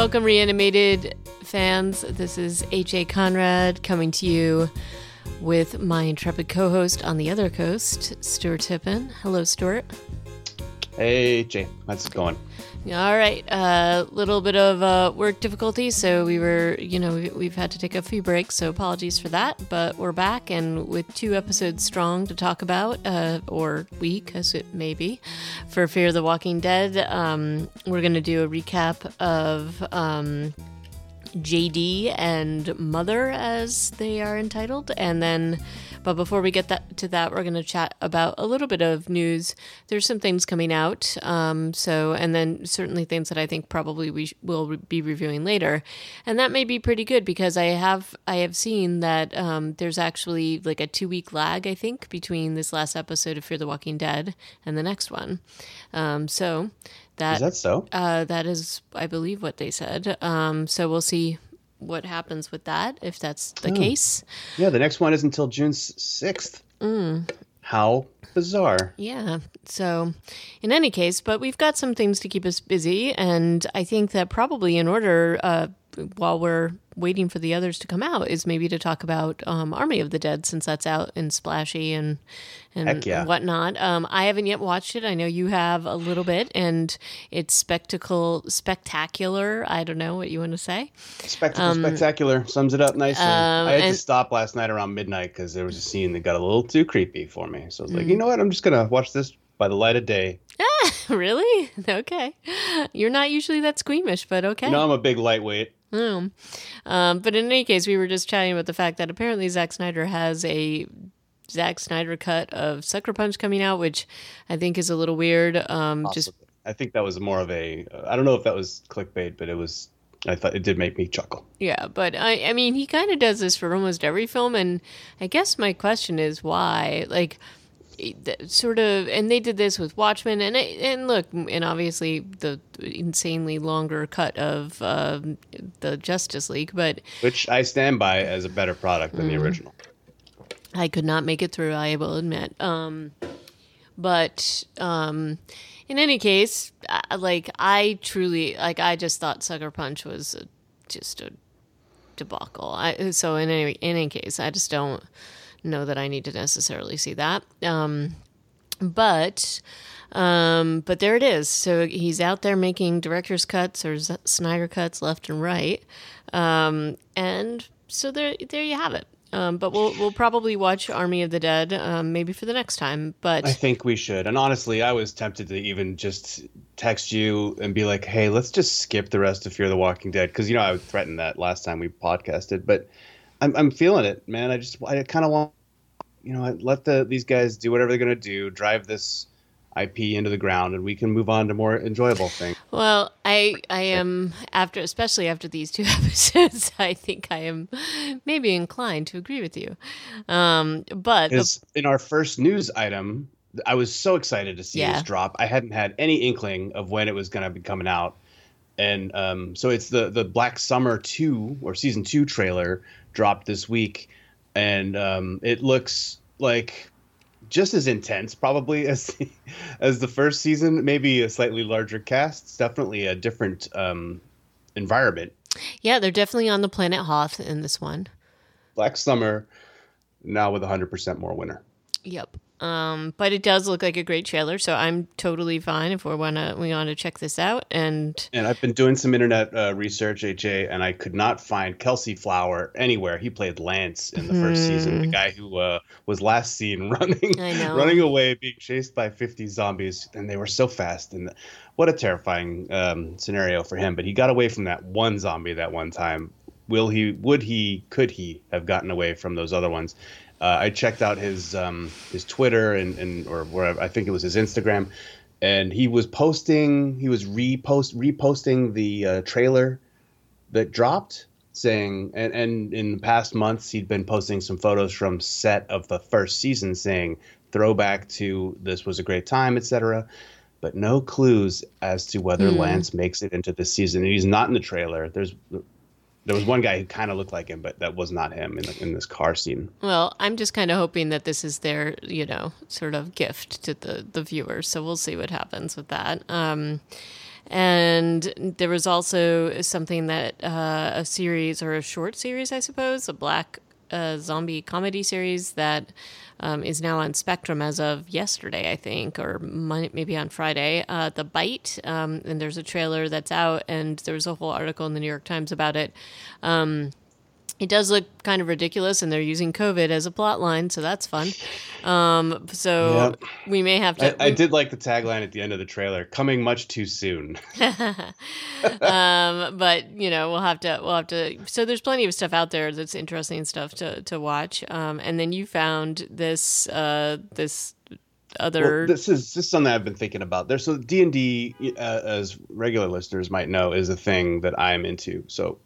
Welcome, reanimated fans. This is H.A. Conrad coming to you with my intrepid co host on the other coast, Stuart Tippin. Hello, Stuart. Hey, Jay. How's it going? All right. A uh, little bit of uh, work difficulty. So we were, you know, we, we've had to take a few breaks. So apologies for that. But we're back and with two episodes strong to talk about, uh, or week as it may be, for Fear of the Walking Dead. Um, we're going to do a recap of. Um, JD and Mother, as they are entitled, and then but before we get that to that, we're going to chat about a little bit of news. There's some things coming out, um, so and then certainly things that I think probably we will re- be reviewing later, and that may be pretty good because I have I have seen that um, there's actually like a two week lag I think between this last episode of Fear the Walking Dead and the next one, um, so. That, is that so? Uh, that is, I believe, what they said. Um, so we'll see what happens with that if that's the oh. case. Yeah, the next one is until June 6th. Mm. How bizarre. Yeah. So, in any case, but we've got some things to keep us busy. And I think that probably in order, uh, while we're waiting for the others to come out is maybe to talk about um, Army of the Dead since that's out and splashy and and yeah. whatnot. Um, I haven't yet watched it. I know you have a little bit, and it's spectacle spectacular. I don't know what you want to say. Spectacle um, spectacular sums it up nicely. Um, I had and, to stop last night around midnight because there was a scene that got a little too creepy for me. So I was mm. like, you know what? I'm just gonna watch this by the light of day. Ah, really? Okay. You're not usually that squeamish, but okay. You no, know, I'm a big lightweight. Mm. Um, but in any case, we were just chatting about the fact that apparently Zack Snyder has a Zack Snyder cut of Sucker Punch coming out, which I think is a little weird. Um, just I think that was more of a I don't know if that was clickbait, but it was I thought it did make me chuckle. Yeah, but I I mean he kind of does this for almost every film, and I guess my question is why like sort of and they did this with Watchmen and and look and obviously the insanely longer cut of uh, the Justice League but which I stand by as a better product than mm, the mm-hmm. original. I could not make it through I will admit um, but um, in any case like I truly like I just thought Sucker Punch was a, just a debacle I, so in any in any case I just don't know that I need to necessarily see that. Um, but um, but there it is. So he's out there making director's cuts or Snyder cuts left and right, um, and so there there you have it. Um, but we'll we'll probably watch Army of the Dead um, maybe for the next time. But I think we should. And honestly, I was tempted to even just text you and be like, "Hey, let's just skip the rest of Fear the Walking Dead," because you know I threatened that last time we podcasted. But I'm I'm feeling it, man. I just I kind of want you know let the these guys do whatever they're gonna do, drive this IP into the ground, and we can move on to more enjoyable things. Well, I I am after especially after these two episodes, I think I am maybe inclined to agree with you. Um, but the, in our first news item, I was so excited to see yeah. this drop. I hadn't had any inkling of when it was going to be coming out and um, so it's the the Black Summer two or season two trailer dropped this week, and um, it looks like just as intense probably as the, as the first season. Maybe a slightly larger cast. It's definitely a different um, environment. Yeah, they're definitely on the planet Hoth in this one. Black Summer, now with 100% more winter. Yep. Um, but it does look like a great trailer, so I'm totally fine if we wanna we wanna check this out. And and I've been doing some internet uh, research, AJ, and I could not find Kelsey Flower anywhere. He played Lance in the hmm. first season, the hmm. guy who uh, was last seen running running away, being chased by 50 zombies, and they were so fast. And what a terrifying um, scenario for him. But he got away from that one zombie that one time. Will he? Would he? Could he have gotten away from those other ones? Uh, I checked out his um, his Twitter and, and or wherever I think it was his Instagram, and he was posting he was repost reposting the uh, trailer that dropped, saying and and in the past months he'd been posting some photos from set of the first season, saying throwback to this was a great time, etc. But no clues as to whether mm. Lance makes it into this season. He's not in the trailer. There's there was one guy who kind of looked like him, but that was not him in, the, in this car scene. Well, I'm just kind of hoping that this is their, you know, sort of gift to the the viewers. So we'll see what happens with that. Um, And there was also something that uh, a series or a short series, I suppose, a black uh, zombie comedy series that um, is now on Spectrum as of yesterday, I think, or maybe on Friday. Uh, the Bite, um, and there's a trailer that's out, and there was a whole article in the New York Times about it. Um, it does look kind of ridiculous, and they're using COVID as a plot line, so that's fun. Um, so yep. we may have to. I, I, did like the tagline at the end of the trailer: "Coming much too soon." um, but you know, we'll have to. We'll have to. So there's plenty of stuff out there that's interesting stuff to to watch. Um, and then you found this uh, this other well, this is this is something I've been thinking about. There's so D and D, uh, as regular listeners might know, is a thing that I'm into. So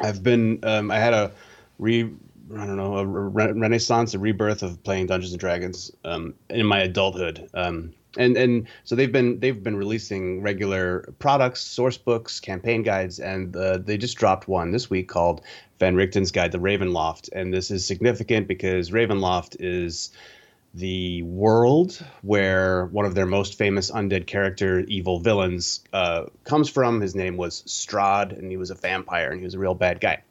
I've been um, I had a re I don't know a re- renaissance, a rebirth of playing Dungeons and Dragons um, in my adulthood. Um, and and so they've been they've been releasing regular products, source books, campaign guides, and uh, they just dropped one this week called Van Richten's Guide to Ravenloft. And this is significant because Ravenloft is the world where one of their most famous undead character, evil villains, uh, comes from. His name was Strahd, and he was a vampire, and he was a real bad guy.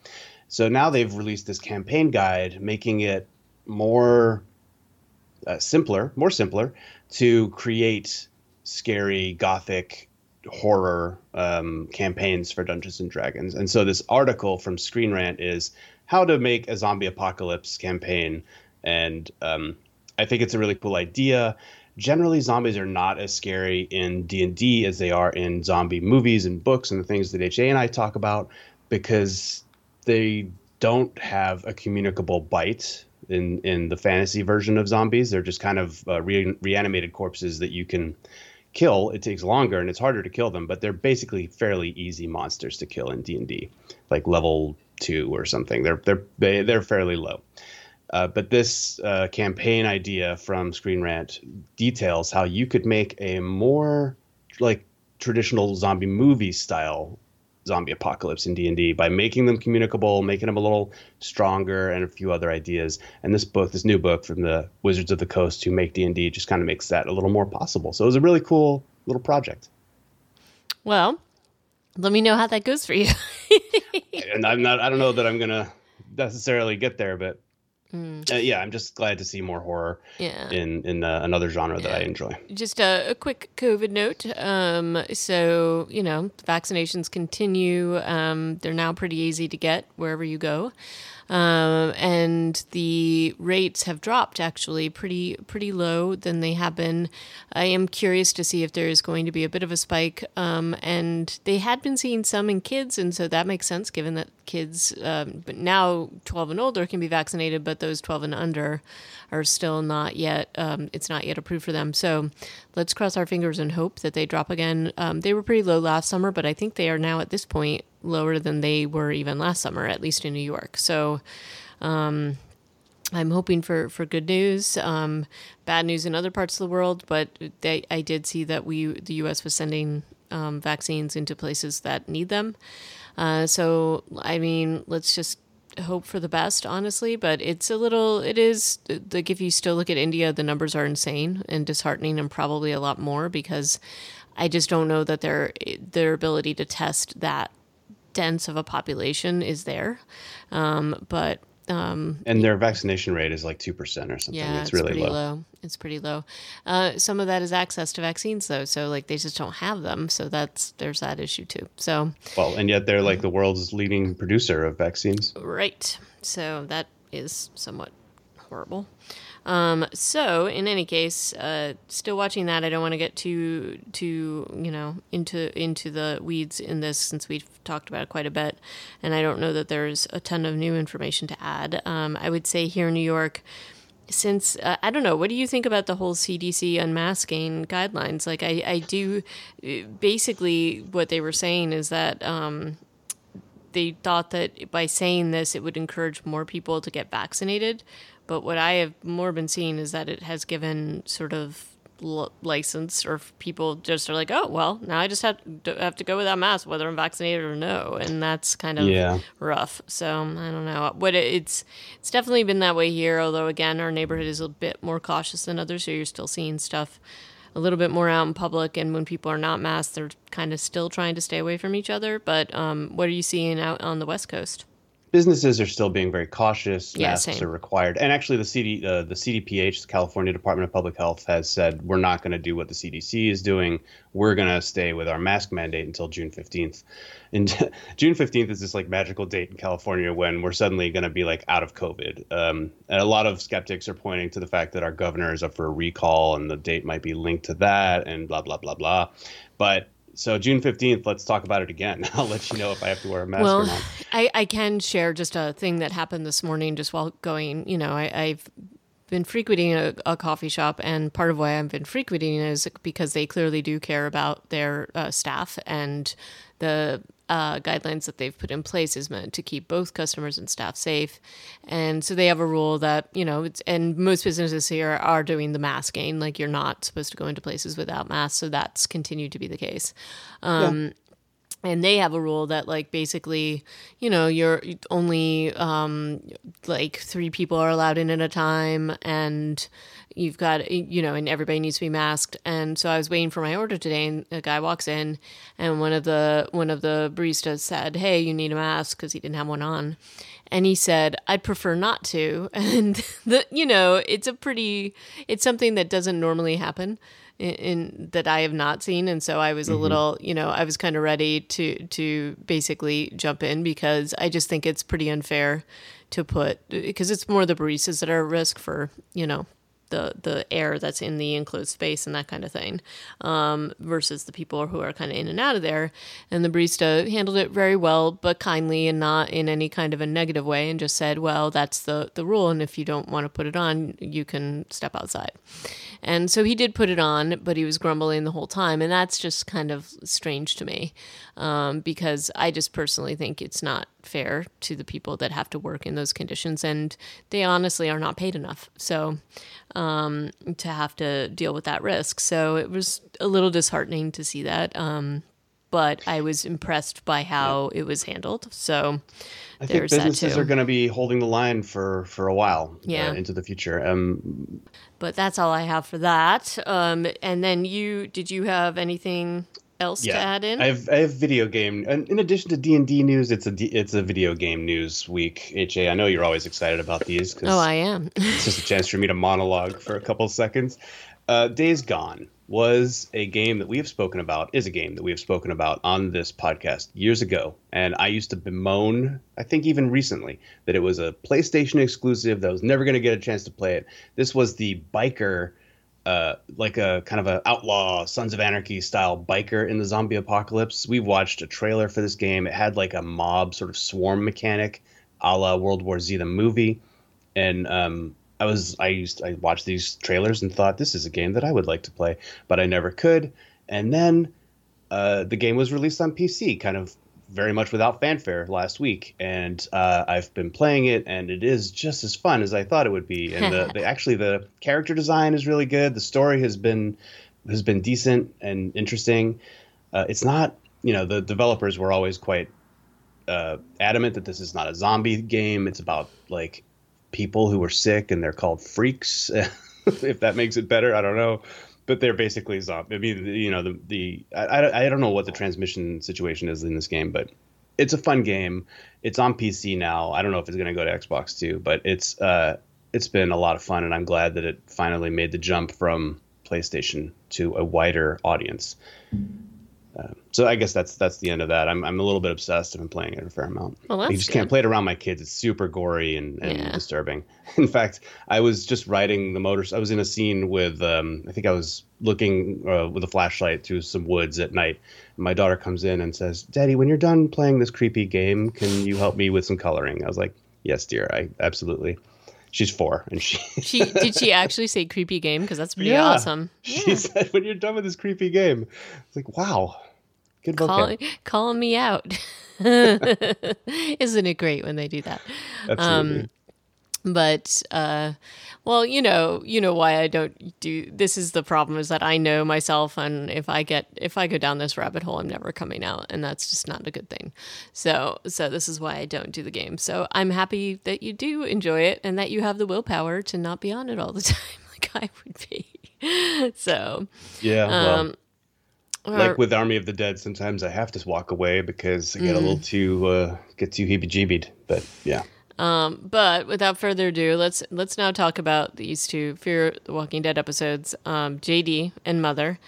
So now they've released this campaign guide, making it more uh, simpler, more simpler to create scary gothic horror um, campaigns for Dungeons and Dragons. And so this article from Screen Rant is how to make a zombie apocalypse campaign and um, I think it's a really cool idea. Generally, zombies are not as scary in D and D as they are in zombie movies and books and the things that HA and I talk about because they don't have a communicable bite in in the fantasy version of zombies. They're just kind of uh, re- reanimated corpses that you can kill. It takes longer and it's harder to kill them, but they're basically fairly easy monsters to kill in D and D, like level two or something. They're they're they, they're fairly low. Uh, but this uh, campaign idea from Screen Rant details how you could make a more like traditional zombie movie style zombie apocalypse in D&D by making them communicable, making them a little stronger and a few other ideas. And this book, this new book from the Wizards of the Coast who make D&D just kind of makes that a little more possible. So it was a really cool little project. Well, let me know how that goes for you. and I'm not I don't know that I'm going to necessarily get there, but Mm. Uh, yeah, I'm just glad to see more horror yeah. in in uh, another genre yeah. that I enjoy. Just a, a quick COVID note. Um, so you know, vaccinations continue. Um, they're now pretty easy to get wherever you go. Um, and the rates have dropped actually pretty pretty low than they have been. I am curious to see if there is going to be a bit of a spike. Um, and they had been seeing some in kids, and so that makes sense given that kids, um, but now 12 and older can be vaccinated, but those 12 and under are still not yet. Um, it's not yet approved for them. So let's cross our fingers and hope that they drop again. Um, they were pretty low last summer, but I think they are now at this point lower than they were even last summer, at least in New York. So um, I'm hoping for, for good news. Um, bad news in other parts of the world, but they, I did see that we the U.S. was sending um, vaccines into places that need them. Uh, so I mean, let's just hope for the best, honestly. But it's a little, it is like if you still look at India, the numbers are insane and disheartening, and probably a lot more because I just don't know that their their ability to test that dense of a population is there. Um, but um, and their vaccination rate is like two percent or something. Yeah, it's, it's really low. low. It's pretty low. Uh, some of that is access to vaccines, though. So like they just don't have them. So that's there's that issue too. So well, and yet they're like the world's leading producer of vaccines. Right. So that is somewhat horrible. Um, so in any case, uh, still watching that. I don't want to get too too you know into into the weeds in this since we've talked about it quite a bit, and I don't know that there's a ton of new information to add. Um, I would say here in New York. Since uh, I don't know, what do you think about the whole CDC unmasking guidelines? Like, I, I do basically what they were saying is that um, they thought that by saying this, it would encourage more people to get vaccinated, but what I have more been seeing is that it has given sort of l- license, or people just are like, oh well, now I just have to, have to go without mask whether I'm vaccinated or no, and that's kind of yeah. rough. So I don't know. What it, it's it's definitely been that way here. Although again, our neighborhood is a bit more cautious than others, so you're still seeing stuff a little bit more out in public, and when people are not masked, they're kind of still trying to stay away from each other. But um, what are you seeing out on the West Coast? Businesses are still being very cautious. Yeah, Masks same. are required, and actually, the CD, uh, the CDPH, the California Department of Public Health, has said we're not going to do what the CDC is doing. We're going to stay with our mask mandate until June fifteenth. And June fifteenth is this like magical date in California when we're suddenly going to be like out of COVID. Um, and a lot of skeptics are pointing to the fact that our governor is up for a recall, and the date might be linked to that, and blah blah blah blah. But so June 15th, let's talk about it again. I'll let you know if I have to wear a mask well, or not. I, I can share just a thing that happened this morning just while going, you know, I, I've been frequenting a, a, coffee shop, and part of why I've been frequenting is because they clearly do care about their uh, staff and the uh, guidelines that they've put in place is meant to keep both customers and staff safe. And so they have a rule that, you know, and most businesses here are doing the masking. Like you're not supposed to go into places without masks. So that's continued to be the case. Um, yeah and they have a rule that like basically you know you're only um like three people are allowed in at a time and you've got you know and everybody needs to be masked. And so i was waiting for my order today and a guy walks in and one of the one of the baristas said hey you need a mask because he didn't have one on. And he said i'd prefer not to. And the you know it's a pretty it's something that doesn't normally happen in, in that i have not seen. And so i was mm-hmm. a little you know i was kind of ready to to basically jump in because i just think it's pretty unfair to put because it's more the baristas that are at risk for you know the the air that's in the enclosed space and that kind of thing, um, versus the people who are kind of in and out of there. And the barista handled it very well, but kindly and not in any kind of a negative way, and just said, "Well, that's the the rule, and if you don't want to put it on, you can step outside." And so he did put it on, but he was grumbling the whole time, and that's just kind of strange to me um, because I just personally think it's not fair to the people that have to work in those conditions, and they honestly are not paid enough. So um, to have to deal with that risk, so it was a little disheartening to see that. Um, but I was impressed by how it was handled. So I think businesses are going to be holding the line for for a while, uh, yeah, uh, into the future. Um, but that's all I have for that. Um, and then you, did you have anything else yeah, to add in? I have I have video game. And in addition to D and D news, it's a it's a video game news week. Ha, I know you're always excited about these. oh, I am. it's just a chance for me to monologue for a couple seconds. Uh, Days Gone was a game that we have spoken about. Is a game that we have spoken about on this podcast years ago, and I used to bemoan. I think even recently that it was a PlayStation exclusive that I was never going to get a chance to play it. This was the biker uh, like a kind of a outlaw Sons of Anarchy style biker in the zombie apocalypse. We watched a trailer for this game. It had like a mob sort of swarm mechanic, a la World War Z the movie, and um, I was I used I watched these trailers and thought this is a game that I would like to play, but I never could. And then uh, the game was released on PC, kind of very much without fanfare last week, and uh, I've been playing it, and it is just as fun as I thought it would be. And the, the, actually the character design is really good. The story has been has been decent and interesting. Uh, it's not, you know, the developers were always quite uh, adamant that this is not a zombie game. It's about like people who are sick and they're called freaks. if that makes it better, I don't know but they're basically zombie. I mean, you know, the the I, I don't know what the transmission situation is in this game, but it's a fun game. It's on PC now. I don't know if it's going to go to Xbox too, but it's uh it's been a lot of fun, and I'm glad that it finally made the jump from PlayStation to a wider audience. Uh, so I guess that's that's the end of that. I'm I'm a little bit obsessed. I've been playing it a fair amount. Well, that's you just good. can't play it around my kids. It's super gory and, and yeah. disturbing. In fact, I was just riding the motor. I was in a scene with um, I think I was looking uh, with a flashlight through some woods at night. My daughter comes in and says, "Daddy, when you're done playing this creepy game, can you help me with some coloring?" I was like, "Yes, dear. I absolutely." She's four, and she she did she actually say creepy game because that's pretty yeah. awesome. She yeah. said, "When you're done with this creepy game," it's like, "Wow, good Call, calling me out." Isn't it great when they do that? Absolutely. Um, but uh, well you know you know why i don't do this is the problem is that i know myself and if i get if i go down this rabbit hole i'm never coming out and that's just not a good thing so so this is why i don't do the game so i'm happy that you do enjoy it and that you have the willpower to not be on it all the time like i would be so yeah, well, um, like with Army of the Dead, sometimes I have to walk away because I get mm. a little too uh, get too heebie-jeebied. But yeah. Um, but without further ado, let's let's now talk about these two Fear the Walking Dead episodes, um, JD and Mother.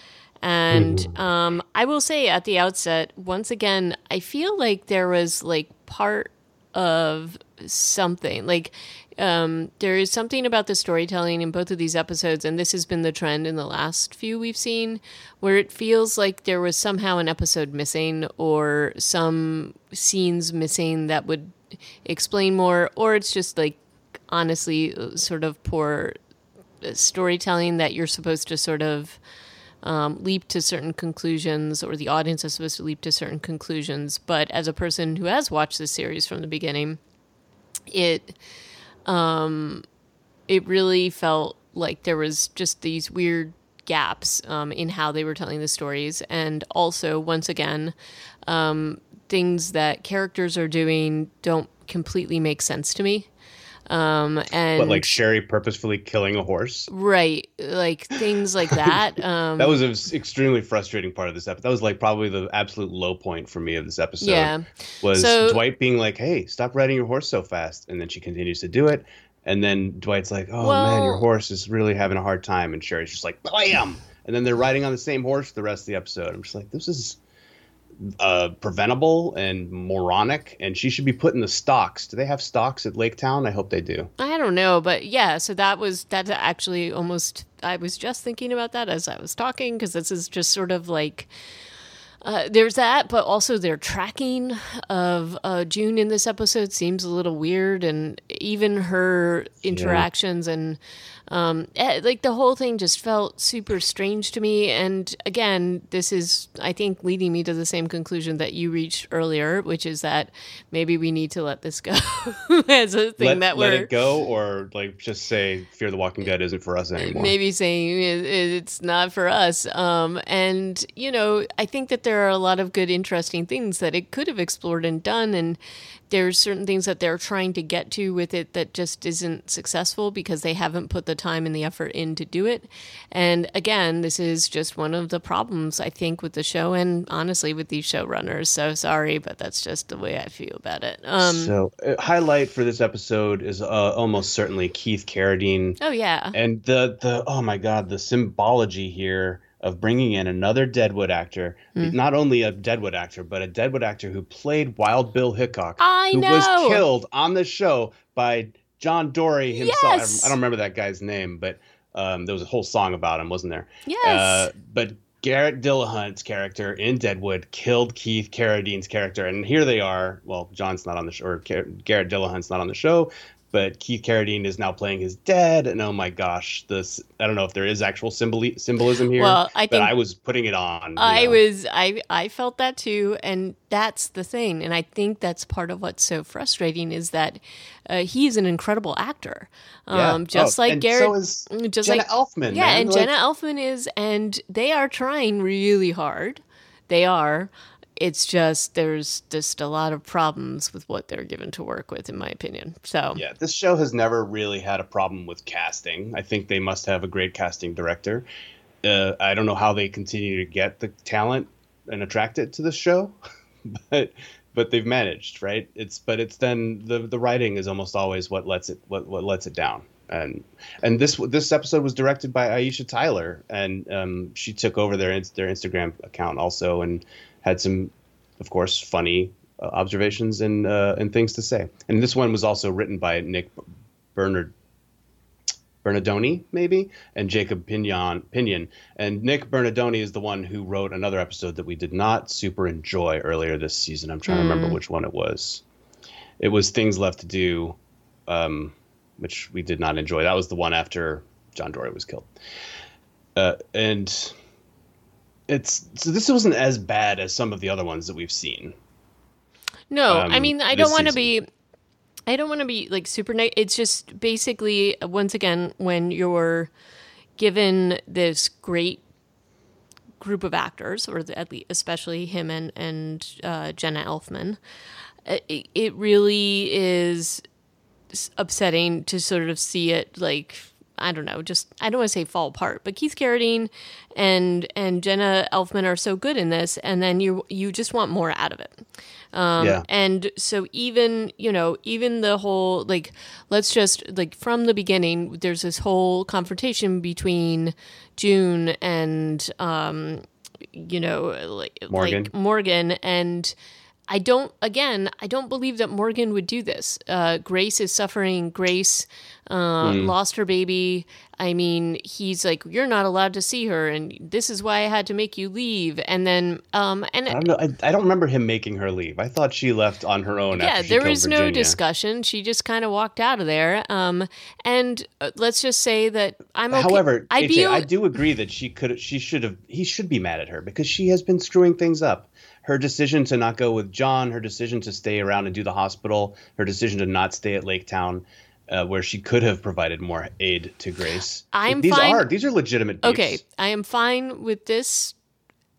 And mm-hmm. um, I will say at the outset, once again, I feel like there was like part of something like um, there is something about the storytelling in both of these episodes, and this has been the trend in the last few we've seen, where it feels like there was somehow an episode missing or some scenes missing that would explain more, or it's just like honestly sort of poor storytelling that you're supposed to sort of um, leap to certain conclusions, or the audience is supposed to leap to certain conclusions. But as a person who has watched this series from the beginning, it um, it really felt like there was just these weird gaps um, in how they were telling the stories, and also once again, um, things that characters are doing don't completely make sense to me. Um, and but like Sherry purposefully killing a horse, right? Like things like that. Um, that was an extremely frustrating part of this episode. That was like probably the absolute low point for me of this episode. Yeah, was so, Dwight being like, "Hey, stop riding your horse so fast," and then she continues to do it, and then Dwight's like, "Oh well, man, your horse is really having a hard time," and Sherry's just like, "Bam!" And then they're riding on the same horse the rest of the episode. I'm just like, this is uh, preventable and moronic, and she should be put in the stocks. Do they have stocks at Lake Town? I hope they do. I don't know, but yeah. So that was that's actually almost. I was just thinking about that as I was talking because this is just sort of like. Uh, there's that, but also their tracking of uh, June in this episode seems a little weird, and even her interactions yeah. and um, eh, like the whole thing just felt super strange to me. And again, this is, I think, leading me to the same conclusion that you reached earlier, which is that maybe we need to let this go as a thing let, that we're. Let it go, or like just say Fear the Walking Dead isn't for us anymore. Maybe saying it's not for us. Um, and, you know, I think that there are a lot of good, interesting things that it could have explored and done. And there's certain things that they're trying to get to with it that just isn't successful because they haven't put the time and the effort in to do it. And again, this is just one of the problems I think with the show and honestly with these showrunners. So sorry, but that's just the way I feel about it. Um, so uh, highlight for this episode is uh, almost certainly Keith Carradine. Oh yeah, and the the oh my god, the symbology here of bringing in another Deadwood actor, mm. not only a Deadwood actor, but a Deadwood actor who played Wild Bill Hickok, I who know. was killed on the show by John Dorie himself. Yes. I don't remember that guy's name, but um, there was a whole song about him, wasn't there? Yes. Uh, but Garrett Dillahunt's character in Deadwood killed Keith Carradine's character, and here they are. Well, John's not on the show, or Garrett Dillahunt's not on the show, but Keith Carradine is now playing his dad, and oh my gosh, this I don't know if there is actual symbol symbolism here. Well, I think I was putting it on. I know. was I I felt that too, and that's the thing, and I think that's part of what's so frustrating is that uh, he's an incredible actor, um, yeah. just oh, like Garrett, so just Jenna like Elfman. Yeah, man. and like, Jenna Elfman is, and they are trying really hard. They are it's just there's just a lot of problems with what they're given to work with in my opinion. So yeah this show has never really had a problem with casting. I think they must have a great casting director. Uh, i don't know how they continue to get the talent and attract it to the show but but they've managed right? It's but it's then the the writing is almost always what lets it what, what lets it down. And and this this episode was directed by Aisha Tyler, and um, she took over their their Instagram account also, and had some, of course, funny uh, observations and uh, and things to say. And this one was also written by Nick Bernard. Bernardone, maybe, and Jacob Pinion. Pinion. And Nick Bernardone is the one who wrote another episode that we did not super enjoy earlier this season. I'm trying mm. to remember mm. which one it was. It was Things Left to Do, um, which we did not enjoy. That was the one after John Dorie was killed. Uh, and it's so this wasn't as bad as some of the other ones that we've seen. No, um, I mean I don't want to be I don't want to be like super neg- it's just basically once again when you're given this great group of actors or the, at least especially him and and uh, Jenna Elfman it, it really is upsetting to sort of see it like I don't know, just I don't want to say fall apart, but Keith Carradine and and Jenna Elfman are so good in this, and then you you just want more out of it. Um, yeah. And so even you know even the whole like let's just like from the beginning, there's this whole confrontation between June and um, you know like Morgan. like Morgan and I don't, again, I don't believe that Morgan would do this. Uh, Grace is suffering. Grace uh, mm. lost her baby. I mean, he's like, you're not allowed to see her, and this is why I had to make you leave. And then, um, and I don't know. I, I don't remember him making her leave. I thought she left on her own. Yeah, there was Virginia. no discussion. She just kind of walked out of there. Um, and uh, let's just say that I'm okay. However, I, AJ, I do agree that she could, she should have, he should be mad at her because she has been screwing things up her decision to not go with John, her decision to stay around and do the hospital, her decision to not stay at Lake Town, uh, where she could have provided more aid to Grace. I'm these fine. are these are legitimate. Beefs. Okay, I am fine with this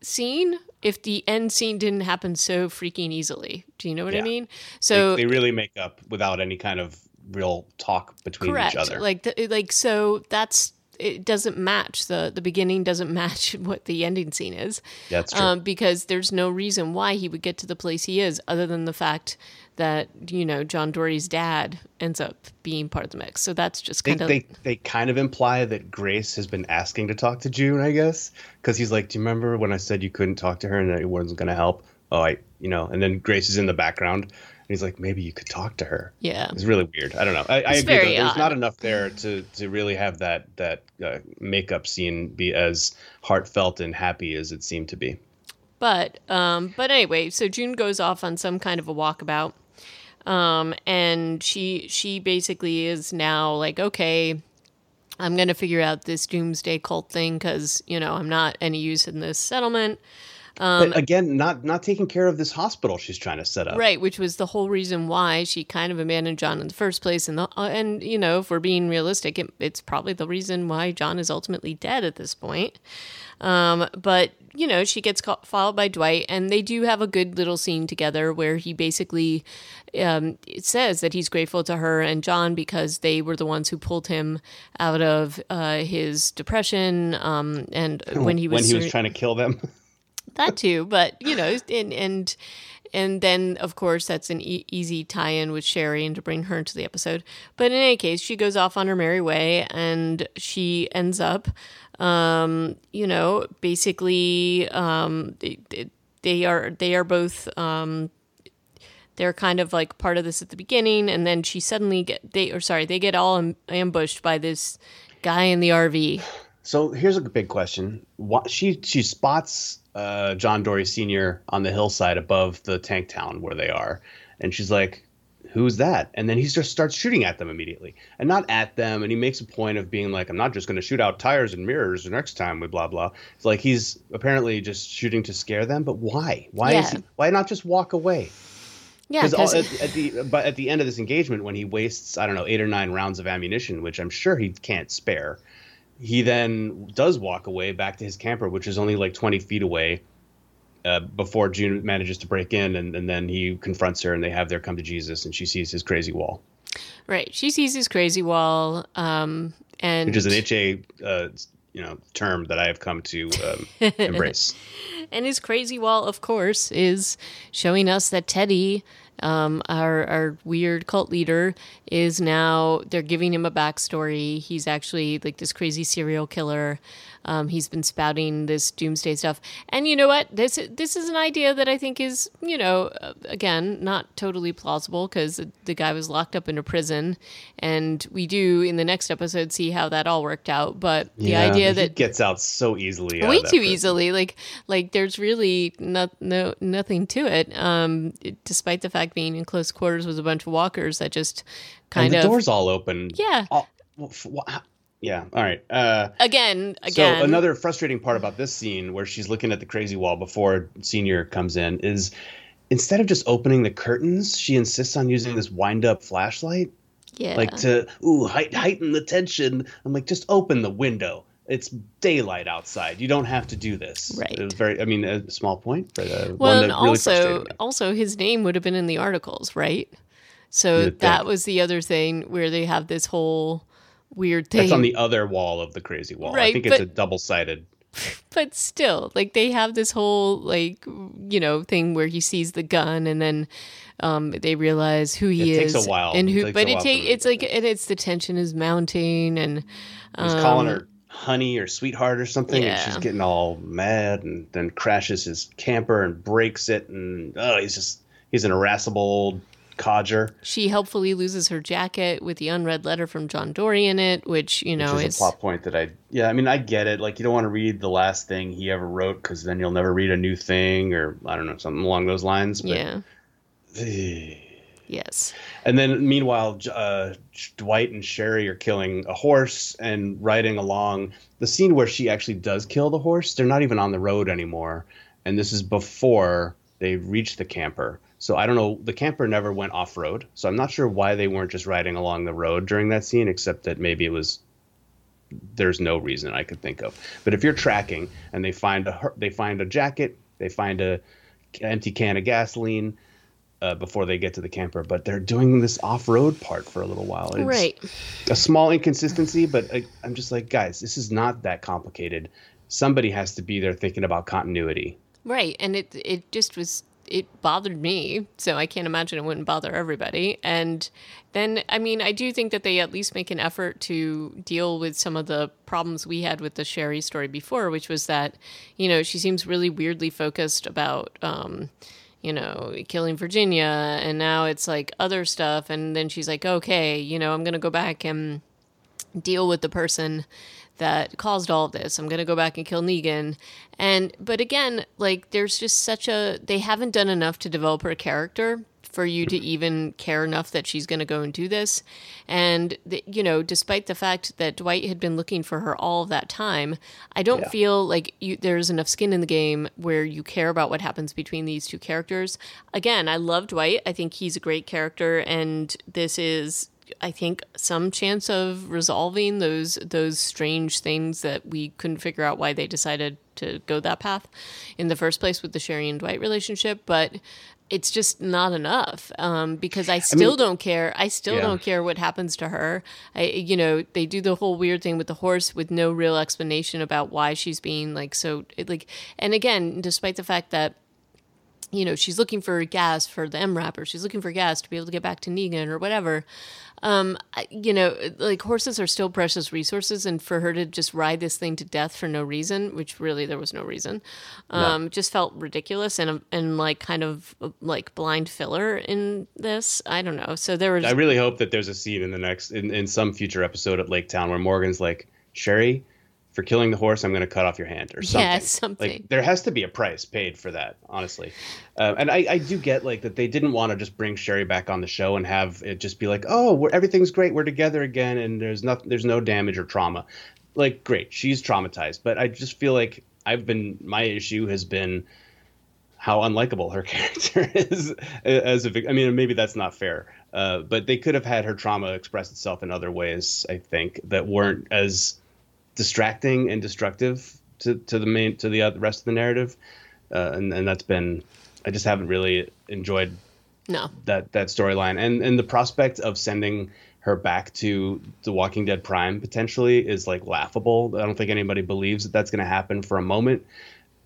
scene if the end scene didn't happen so freaking easily. Do you know what yeah. I mean? So they, they, really make up without any kind of real talk between correct. each other. Like the, like so that's it doesn't match the the beginning doesn't match what the ending scene is. That's true. Um, because there's no reason why he would get to the place he is, other than the fact that you know John Dorie's dad ends up being part of the mix. So that's just kind they, of they they kind of imply that Grace has been asking to talk to June, I guess, because he's like, "Do you remember when I said you couldn't talk to her and that it wasn't going to help?" Oh, I you know, and then Grace is in the background he's like, maybe you could talk to her. Yeah, it's really weird. I don't know. I, I agree. Though, there's not enough there to to really have that that uh, makeup scene be as heartfelt and happy as it seemed to be. But um, but anyway, so June goes off on some kind of a walkabout, um, and she she basically is now like, okay, I'm gonna figure out this doomsday cult thing because you know I'm not any use in this settlement. Um, but again, not not taking care of this hospital she's trying to set up, right? Which was the whole reason why she kind of abandoned John in the first place, and the, uh, and you know, if we're being realistic, it, it's probably the reason why John is ultimately dead at this point. Um, but you know, she gets caught, followed by Dwight, and they do have a good little scene together where he basically um, says that he's grateful to her and John because they were the ones who pulled him out of uh, his depression. Um, and when he was when he was trying to kill them. that too, but you know, and and and then of course that's an e- easy tie-in with Sherry and to bring her into the episode. But in any case, she goes off on her merry way, and she ends up, um, you know, basically, um, they, they are they are both. Um, they're kind of like part of this at the beginning, and then she suddenly get they or sorry they get all ambushed by this guy in the RV. So here's a big question: what, she she spots uh, John Dorie Sr. on the hillside above the tank town where they are. And she's like, Who's that? And then he just starts shooting at them immediately. And not at them. And he makes a point of being like, I'm not just going to shoot out tires and mirrors the next time we blah, blah. It's like he's apparently just shooting to scare them. But why? Why yeah. is he, why not just walk away? Yeah, because at, at, the but at the end of this engagement, when he wastes I don't know eight or nine rounds of ammunition, which I'm sure he can't spare, he then does walk away back to his camper, which is only like 20 feet away. Uh, before June manages to break in, and, and then he confronts her, and they have their come to Jesus, and she sees his crazy wall. Right, she sees his crazy wall, um, and which is an HA, uh, you know, term that I have come to um, embrace. and his crazy wall, of course, is showing us that Teddy um, our our weird cult leader is now they're giving him a backstory. He's actually like this crazy serial killer. Um, he's been spouting this doomsday stuff, and you know what? This this is an idea that I think is you know uh, again not totally plausible because the guy was locked up in a prison, and we do in the next episode see how that all worked out. But the yeah, idea that gets out so easily, way too prison. easily, like like there's really no, no nothing to it. Um, despite the fact being in close quarters with a bunch of walkers that just kind and the of doors all open. Yeah. All, well, yeah. All right. Uh, again, again. So another frustrating part about this scene, where she's looking at the crazy wall before Senior comes in, is instead of just opening the curtains, she insists on using this wind-up flashlight. Yeah. Like to ooh height, heighten the tension. I'm like, just open the window. It's daylight outside. You don't have to do this. Right. It was very. I mean, a small point, but uh, well, and really also, also his name would have been in the articles, right? So that was the other thing where they have this whole weird thing. That's on the other wall of the crazy wall. Right, I think it's a double sided. But still, like they have this whole like you know thing where he sees the gun and then um, they realize who he it is. Takes a while, and who, it but it take it's like and it's the tension is mounting and um, he's calling her honey or sweetheart or something, yeah. and she's getting all mad and then crashes his camper and breaks it, and oh, he's just he's an irascible old codger. She helpfully loses her jacket with the unread letter from John Dorie in it, which you know which is, is a plot point that I yeah I mean I get it. Like you don't want to read the last thing he ever wrote because then you'll never read a new thing or I don't know something along those lines. But, yeah. yes. And then meanwhile, uh, Dwight and Sherry are killing a horse and riding along the scene where she actually does kill the horse. They're not even on the road anymore, and this is before they reach the camper so I don't know. The camper never went off road, so I'm not sure why they weren't just riding along the road during that scene, except that maybe it was. There's no reason I could think of. But if you're tracking and they find a they find a jacket, they find a empty can of gasoline uh, before they get to the camper, but they're doing this off road part for a little while. It's right. A small inconsistency, but I, I'm just like, guys, this is not that complicated. Somebody has to be there thinking about continuity. Right, and it it just was it bothered me, so I can't imagine it wouldn't bother everybody. And then, I mean, I do think that they at least make an effort to deal with some of the problems we had with the Sherry story before, which was that, you know, she seems really weirdly focused about, um, you know, killing Virginia, and now it's like other stuff. And then she's like, okay, you know, I'm going to go back and deal with the person that caused all of this. I'm going to go back and kill Negan. And but again, like there's just such a they haven't done enough to develop her character for you to even care enough that she's going to go and do this. And the, you know, despite the fact that Dwight had been looking for her all of that time, I don't yeah. feel like you, there's enough skin in the game where you care about what happens between these two characters. Again, I love Dwight. I think he's a great character and this is I think some chance of resolving those those strange things that we couldn't figure out why they decided to go that path in the first place with the Sherry and Dwight relationship, but it's just not enough um, because I still I mean, don't care. I still yeah. don't care what happens to her. I, you know, they do the whole weird thing with the horse with no real explanation about why she's being like so like. And again, despite the fact that you know she's looking for gas for the MRAP or she's looking for gas to be able to get back to Negan or whatever um, you know, like horses are still precious resources, and for her to just ride this thing to death for no reason, which really there was no reason, um, no. just felt ridiculous and and like kind of like blind filler in this. I don't know. So there was. I really hope that there's a scene in the next in, in some future episode at Lake Town where Morgan's like Sherry for killing the horse, I'm going to cut off your hand or something. Yeah, something. Like there has to be a price paid for that, honestly. Uh, and I, I do get like that they didn't want to just bring Sherry back on the show and have it just be like, oh, everything's great, we're together again, and there's nothing, there's no damage or trauma. Like, great, she's traumatized, but I just feel like I've been my issue has been how unlikable her character is as a I mean, maybe that's not fair, uh, but they could have had her trauma express itself in other ways. I think that weren't as distracting and destructive to, to the main to the rest of the narrative, uh, and and that's been I just haven't really enjoyed no that that storyline and and the prospect of sending her back to the Walking Dead Prime potentially is like laughable. I don't think anybody believes that that's going to happen for a moment.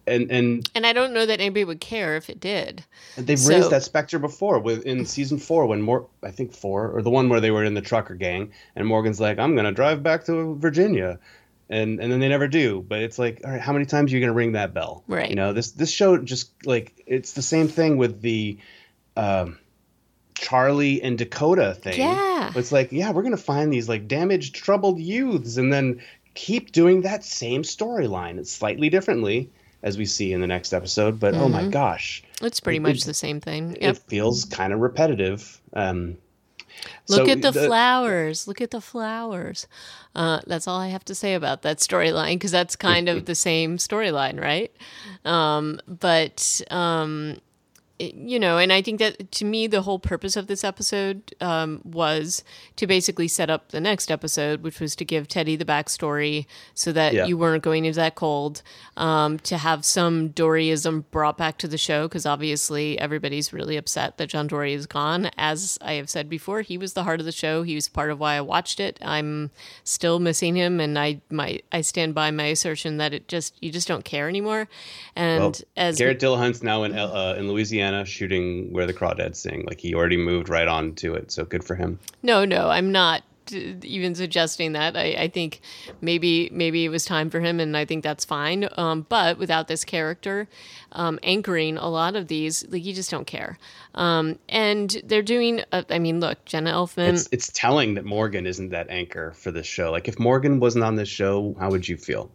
And, and and I don't know that anybody would care if it did. They've so, raised that specter before with in season four when more I think four or the one where they were in the trucker gang and Morgan's like I'm gonna drive back to Virginia and and then they never do. But it's like, all right, how many times are you going to ring that bell? Right. You know, this this show just like it's the same thing with the. Um, Charlie and Dakota thing. Yeah. It's like, yeah, we're gonna find these like damaged, troubled youths, and then keep doing that same storyline. It's slightly differently, as we see in the next episode. But mm-hmm. oh my mm-hmm. gosh, it's pretty it, much the same thing. Yep. It feels kind of repetitive. Um, Look so at the, the, flowers. Look at the flowers. Uh, that's all I have to say about that storyline because that's kind of the same storyline, right? Um, but um, you know, and I think that to me, the whole purpose of this episode um, was to basically set up the next episode, which was to give Teddy the backstory so that yeah. you weren't going into that cold, um, to have some Dorieism brought back to the show, because obviously everybody's really upset that John Dorie is gone. As I have said before, he was the heart of the show. He was part of why I watched it. I'm still missing him, and I my I stand by my assertion that it just you just don't care anymore. And well, as Garrett Dillahunt's now in uh, in Louisiana shooting where the crawdads sing. Like he already moved right on to it, so good for him. No, no, I'm not even suggesting that. I, I think maybe maybe it was time for him, and I think that's fine. Um, but without this character um, anchoring a lot of these, like you just don't care. Um, and they're doing. Uh, I mean, look, Jenna Elfman. It's, it's telling that Morgan isn't that anchor for this show. Like if Morgan wasn't on this show, how would you feel?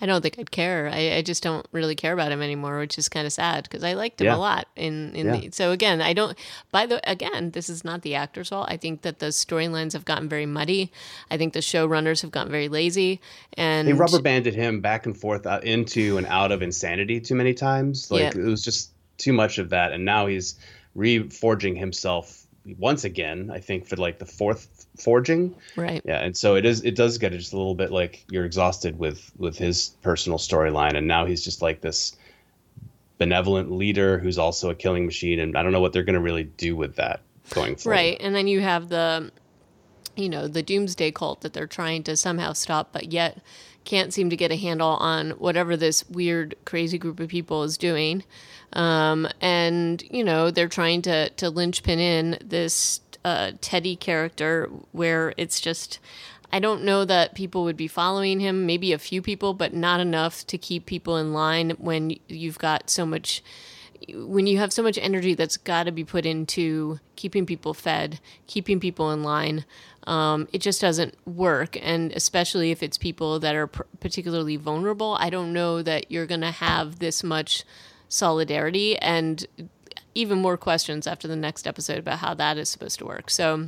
I don't think I'd care. I, I just don't really care about him anymore, which is kind of sad because I liked him yeah. a lot. In in yeah. the, so again, I don't. By the again, this is not the actor's fault. I think that the storylines have gotten very muddy. I think the showrunners have gotten very lazy, and they rubber banded him back and forth out into and out of insanity too many times. Like yeah. it was just too much of that, and now he's reforging himself once again. I think for like the fourth forging. Right. Yeah, and so it is. It does get just a little bit like you're exhausted with with his personal storyline, and now he's just like this benevolent leader who's also a killing machine, and I don't know what they're going to really do with that going forward. Right, and then you have the, you know, the doomsday cult that they're trying to somehow stop, but yet can't seem to get a handle on whatever this weird, crazy group of people is doing. Um, and you know they're trying to to linchpin in this uh, Teddy character where it's just I don't know that people would be following him. Maybe a few people, but not enough to keep people in line when you've got so much when you have so much energy that's got to be put into keeping people fed, keeping people in line, um, it just doesn't work. And especially if it's people that are pr- particularly vulnerable, I don't know that you're going to have this much solidarity and even more questions after the next episode about how that is supposed to work. So,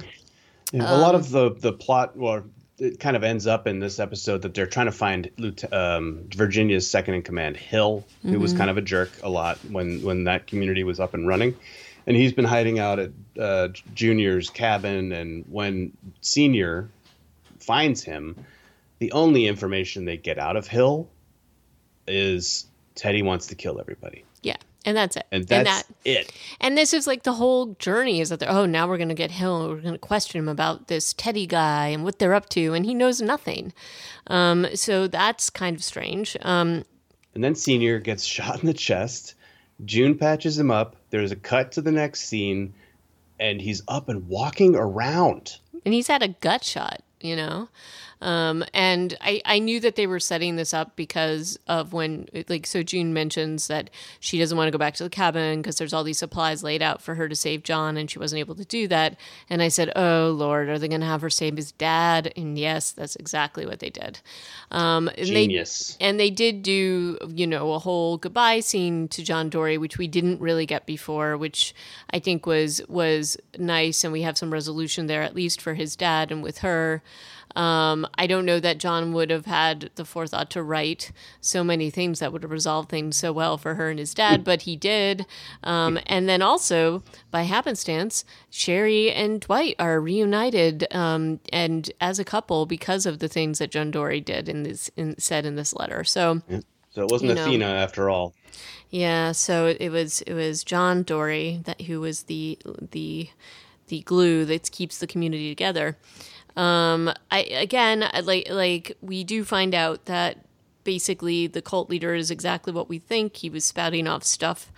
yeah, um, a lot of the the plot, well, it kind of ends up in this episode that they're trying to find um, Virginia's second in command, Hill, who mm-hmm. was kind of a jerk a lot when when that community was up and running, and he's been hiding out at uh, Junior's cabin. And when Senior finds him, the only information they get out of Hill is Teddy wants to kill everybody. Yeah. And that's it. And that's and that, it. And this is like the whole journey is that they're, oh, now we're going to get Hill. We're going to question him about this Teddy guy and what they're up to. And he knows nothing. Um, so that's kind of strange. Um, and then Senior gets shot in the chest. June patches him up. There's a cut to the next scene. And he's up and walking around. And he's had a gut shot, you know? Um, and I, I knew that they were setting this up because of when, like, so June mentions that she doesn't want to go back to the cabin because there's all these supplies laid out for her to save John, and she wasn't able to do that. And I said, Oh, Lord, are they going to have her save his dad? And yes, that's exactly what they did. Um, and Genius. They, and they did do, you know, a whole goodbye scene to John Dorie, which we didn't really get before, which I think was was nice, and we have some resolution there, at least for his dad and with her. Um, I don't know that John would have had the forethought to write so many things that would have resolved things so well for her and his dad, but he did. Um, and then also, by happenstance, Sherry and Dwight are reunited um, and as a couple because of the things that John Dorie did in this in, said in this letter. So, yeah. so it wasn't Athena know, after all. Yeah, so it was it was John Dorie that who was the the the glue that keeps the community together. Um, I again, like like we do find out that basically the cult leader is exactly what we think. He was spouting off stuff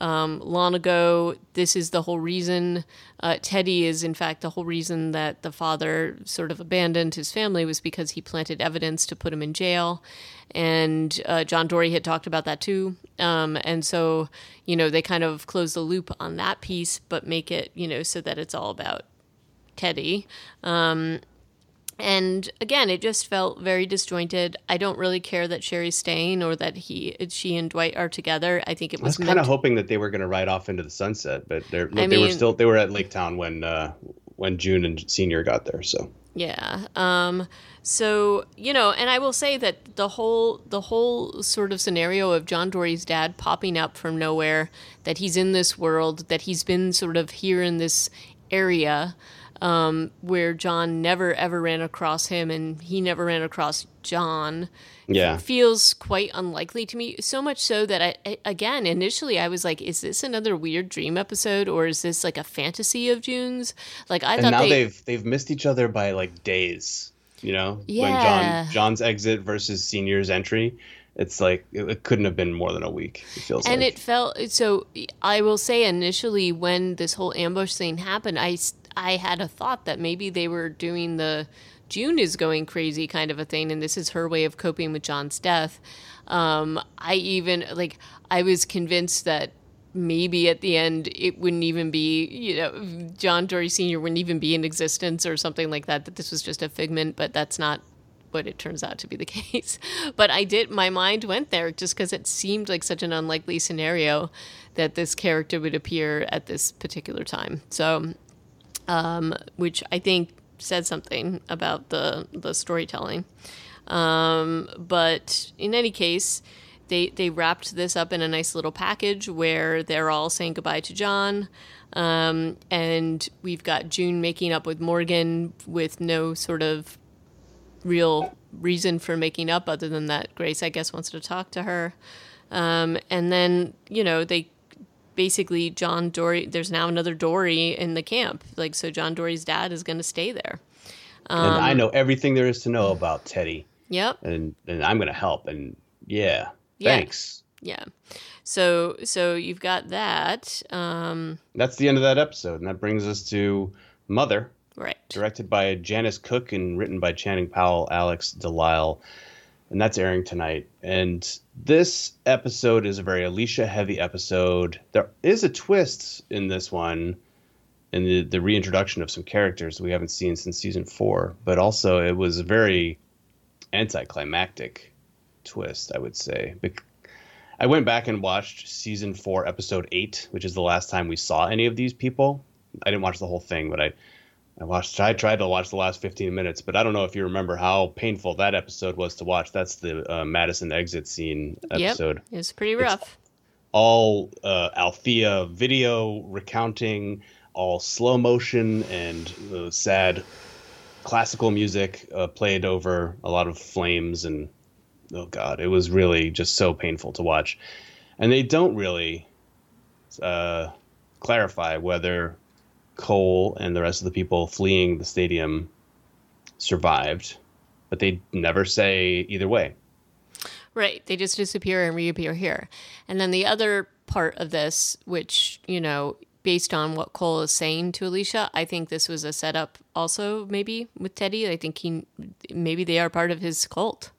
um, long ago. This is the whole reason. Uh, Teddy is, in fact, the whole reason that the father sort of abandoned his family was because he planted evidence to put him in jail. And uh, John Dorie had talked about that too. Um, and so, you know, they kind of close the loop on that piece, but make it, you know, so that it's all about Teddy. Um, and again, it just felt very disjointed. I don't really care that Sherry's staying or that he, she and Dwight are together. I think it was. I was kind of hoping that they were going to ride off into the sunset, but they're, they mean, were still they were at Lake Town when uh, when June and Senior got there. So Yeah. Um, so you know, and I will say that the whole the whole sort of scenario of John Dorie's dad popping up from nowhere, that he's in this world, that he's been sort of here in this area um, where John never ever ran across him and he never ran across John. Yeah. Feels quite unlikely to me. So much so that I, I, again, initially I was like, is this another weird dream episode or is this like a fantasy of June's? Like I and thought now they, have they've missed each other by like days. You know, Yeah. when John John's exit versus Senior's entry, it's like it, couldn't have been more than a week. It feels and like. it felt so i will say initially when this whole ambush thing happened i I had a thought that maybe they were doing the june is going crazy kind of a thing and this is her way of coping with john's death um, i even like i was convinced that maybe at the end it wouldn't even be you know john dorie senior wouldn't even be in existence or something like that that this was just a figment but that's not what it turns out to be the case. But I did, my mind went there just because it seemed like such an unlikely scenario that this character would appear at this particular time. So, um, which I think said something about the, the storytelling. Um, but in any case, they, they wrapped this up in a nice little package where they're all saying goodbye to John. Um, and we've got June making up with Morgan with no sort of real reason for making up other than that Grace, I guess, wants to talk to her. Um, and then, you know, they basically, John Dorie, there's now another Dorie in the camp. Like, so John Dorie's dad is going to stay there. and um, I know everything there is to know about Teddy, Yep. and and I'm gonna help. And yeah, Yeah. thanks. Yeah. So, so you've got that. Um, That's the end of that episode, and that brings us to Mother, right. directed by Janice Cook and written by Channing Powell, Alex Delyle, and that's airing tonight. And this episode is a very Alicia heavy episode. There is a twist in this one, in the, the reintroduction of some characters we haven't seen since season four, but also it was a very anticlimactic twist, I would say. I went back and watched season four, episode eight, which is the last time we saw any of these people. I didn't watch the whole thing, but I I watched. I tried to watch the last 15 minutes, but I don't know if you remember how painful that episode was to watch. That's the uh, Madison exit scene episode. Yep. It's pretty rough. All uh, Althea video recounting, all slow motion and uh, sad classical music uh, played over a lot of flames and oh god, it was really just so painful to watch. And they don't really uh, clarify whether Cole and the rest of the people fleeing the stadium survived, but they never say either way. Right. They just disappear and reappear here. And then the other part of this, which, you know, based on what Cole is saying to Alicia, I think this was a setup also maybe with Teddy. I think he maybe they are part of his cult.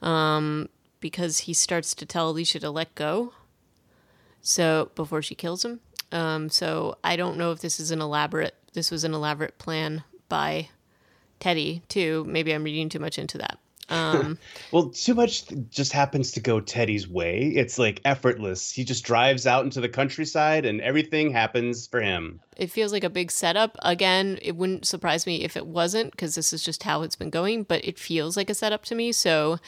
Um, because he starts to tell Alicia to let go. So before she kills him. Um, so I don't know if this is an elaborate this was an elaborate plan by Teddy too. Maybe I'm reading too much into that. Um, Well, too much just happens to go Teddy's way. It's like effortless. He just drives out into the countryside and everything happens for him. it feels like a big setup. Again, it wouldn't surprise me if it wasn't because this is just how it's been going, but it feels like a setup to me. So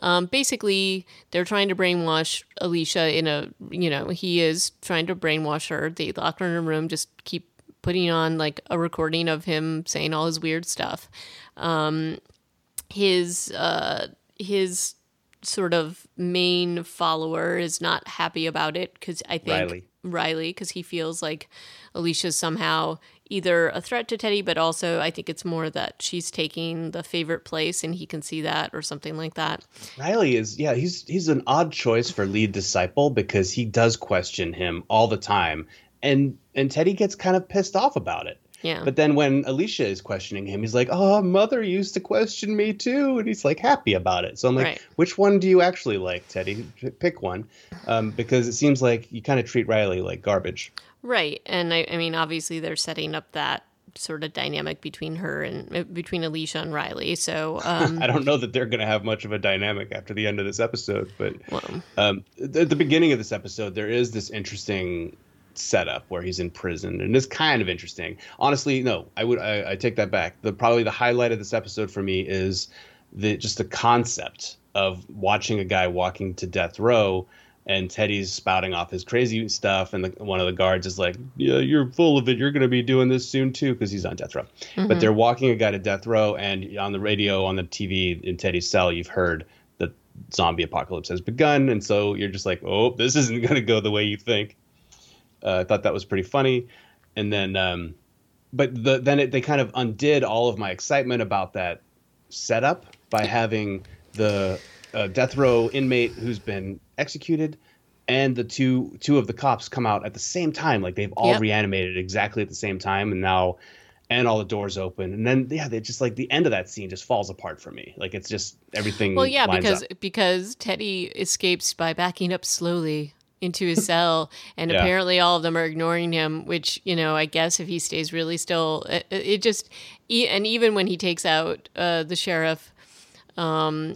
um, basically, they're trying to brainwash Alicia in a, you know, he is trying to brainwash her. They lock her in a room, just keep putting on like a recording of him saying all his weird stuff. Um, his, uh, his, Sort of main follower is not happy about it because I think Riley. Because he feels like Alicia's somehow either a threat to Teddy, but also I think it's more that she's taking the favorite place and he can see that or something like that. Riley is yeah, he's he's an odd choice for lead disciple because he does question him all the time. And and Teddy gets kind of pissed off about it. Yeah. But then when Alicia is questioning him, he's like, "Oh, mother used to question me too," and he's like happy about it. So I'm like, Right. "Which one do you actually like, Teddy? Pick one," um, because it seems like you kind of treat Riley like garbage. right. And I, I mean, obviously they're setting up that sort of dynamic between her and uh, between Alicia and Riley. So, um, I don't know that they're going to have much of a dynamic after the end of this episode, but well, um, at the beginning of this episode, there is this interesting setup where he's in prison, and it's kind of interesting. Honestly, no, I would I, I take that back. The probably the highlight of this episode for me is the just the concept of watching a guy walking to death row and Teddy's spouting off his crazy stuff, and the, one of the guards is like, "Yeah, you're full of it. You're going to be doing this soon too," because he's on death row. Mm-hmm. But they're walking a guy to death row, and on the radio, on the TV in Teddy's cell, you've heard that zombie apocalypse has begun, and so you're just like, "Oh, this isn't going to go the way you think." Uh, I thought that was pretty funny, and then, um, but the, then it, they kind of undid all of my excitement about that setup by having the uh, death row inmate who's been executed and the two two of the cops come out at the same time like they've all yep. reanimated exactly at the same time and now and all the doors open and then yeah they just like the end of that scene just falls apart for me like it's just everything well yeah because up. because teddy escapes by backing up slowly into his cell and yeah. apparently all of them are ignoring him which you know i guess if he stays really still it, it just and even when he takes out uh, the sheriff um,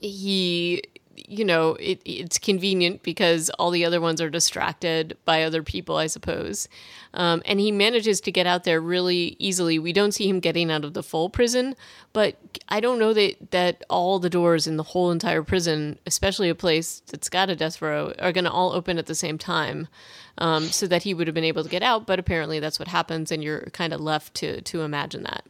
he you know it, it's convenient because all the other ones are distracted by other people i suppose. Um, and he manages to get out there really easily. We don't see him getting out of the full prison but i don't know that that all the doors in the whole entire prison especially a place that's got a death row are going to all open at the same time um, so that he would have been able to get out but apparently that's what happens and you're kind of left to to imagine that.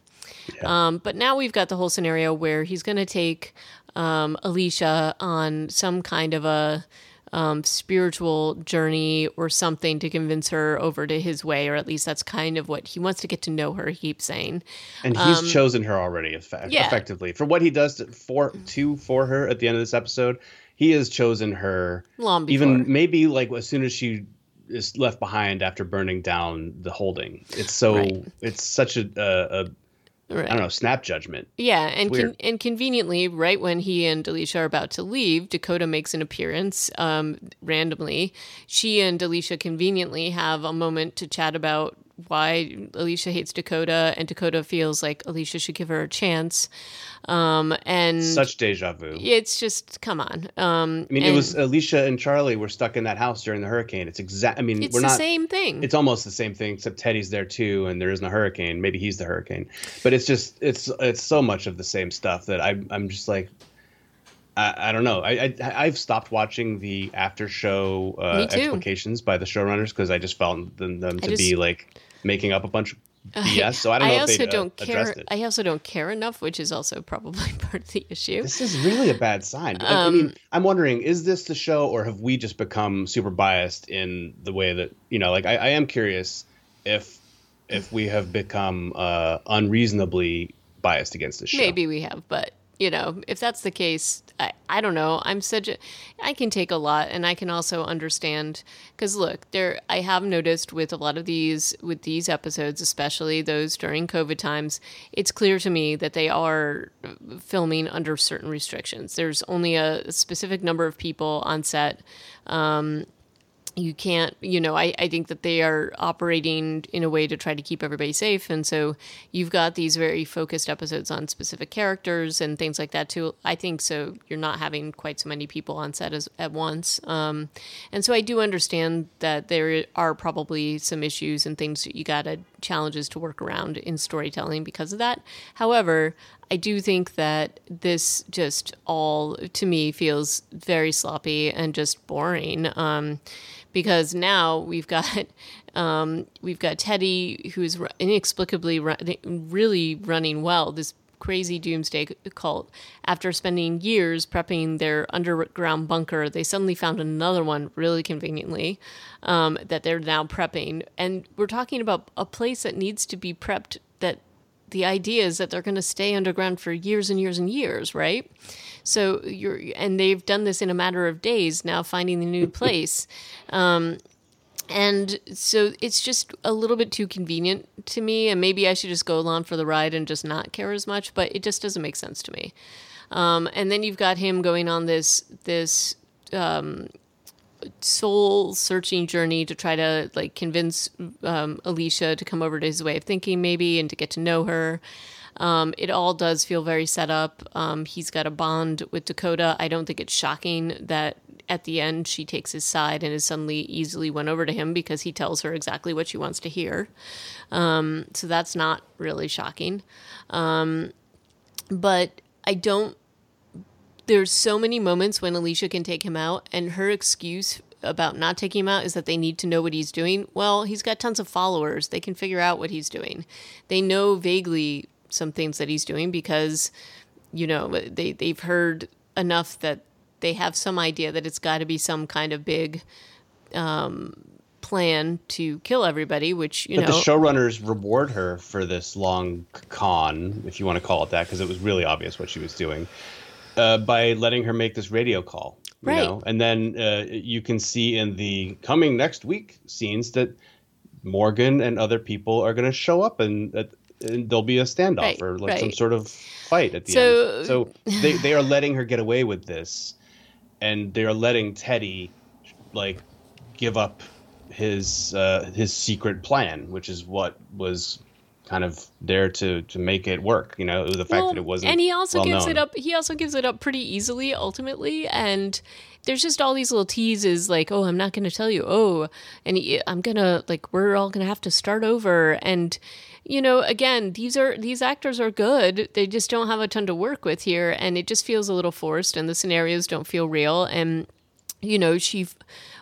Yeah. Um, but now we've got the whole scenario where he's going to take um, Alicia on some kind of a um, spiritual journey or something to convince her over to his way, or at least that's kind of what he wants to get to know her. He keeps saying, and he's um, chosen her already, effect- yeah. effectively for what he does to, for to for her at the end of this episode. He has chosen her long before. even maybe like as soon as she is left behind after burning down the holding. It's so right. it's such a, a, a Right. I don't know, snap judgment. Yeah, and con- and conveniently, right when he and Alicia are about to leave, Dakota makes an appearance um, randomly. She and Alicia conveniently have a moment to chat about why Alicia hates Dakota, and Dakota feels like Alicia should give her a chance. Um, and such deja vu. It's just come on. Um, I mean, it was Alicia and Charlie were stuck in that house during the hurricane. It's exact. I mean, it's we're not the not same thing. It's almost the same thing, except Teddy's there too, and there isn't a hurricane. Maybe he's the hurricane, but it's just it's it's so much of the same stuff that I I'm just like. I, I don't know. I, I have stopped watching the after show uh, explications by the showrunners because I just found them, them to just, be like making up a bunch of BS. So I don't know. I also uh, don't care. I also don't care enough, which is also probably part of the issue. This is really a bad sign. Um, I mean, I'm wondering, is this the show, or have we just become super biased in the way that you know? Like, I, I am curious if if we have become uh, unreasonably biased against the show. Maybe we have, but you know, if that's the case, I, I don't know. I'm such a, I can take a lot and I can also understand because look, there, I have noticed with a lot of these, with these episodes, especially those during COVID times, it's clear to me that they are filming under certain restrictions. There's only a specific number of people on set. Um, you can't you know I, I think that they are operating in a way to try to keep everybody safe. And so you've got these very focused episodes on specific characters and things like that too. I think so you're not having quite so many people on set as at once. Um, and so i do understand that there are probably some issues and things that you got to challenges to work around in storytelling because of that. However I do think that this just all to me feels very sloppy and just boring. Um, because now we've got um, we've got Teddy who's inexplicably really running well. This crazy doomsday cult. After spending years prepping their underground bunker, they suddenly found another one really conveniently um, that they're now prepping. And we're talking about a place that needs to be prepped that the idea is that they're going to stay underground for years and years and years, right? So you're, and they've done this in a matter of days now, finding the new place. Um, and so it's just a little bit too convenient to me. And maybe I should just go along for the ride and just not care as much, but it just doesn't make sense to me. Um, and then you've got him going on this, this, um, soul searching journey to try to like convince um, Alicia to come over to his way of thinking maybe and to get to know her. Um, it all does feel very set up. Um, he's got a bond with Dakota. I don't think it's shocking that at the end she takes his side and is suddenly easily won over to him because he tells her exactly what she wants to hear. Um, so that's not really shocking. Um, but I don't. There's so many moments when Alicia can take him out, and her excuse about not taking him out is that they need to know what he's doing. Well, he's got tons of followers. They can figure out what he's doing. They know vaguely some things that he's doing because, you know, they, they've heard enough that they have some idea that it's got to be some kind of big um, plan to kill everybody, which, you but know. the showrunners reward her for this long con, if you want to call it that, because it was really obvious what she was doing, uh, by letting her make this radio call. right. Know? And then uh, you can see in the coming next week scenes that Morgan and other people are going to show up and, and there'll be a standoff right, or like right. some sort of fight at the so, end. So they, they are letting her get away with this and they are letting Teddy like give up his uh, his secret plan, which is what was kind of there to to make it work. You know, the fact well, that it wasn't. And he also well gives known. it up. He also gives it up pretty easily, ultimately. And there's just all these little teases, like, "Oh, I'm not going to tell you." Oh, and he, I'm gonna like, we're all gonna have to start over. And you know, again, these are these actors are good. They just don't have a ton to work with here, and it just feels a little forced. And the scenarios don't feel real. And you know, she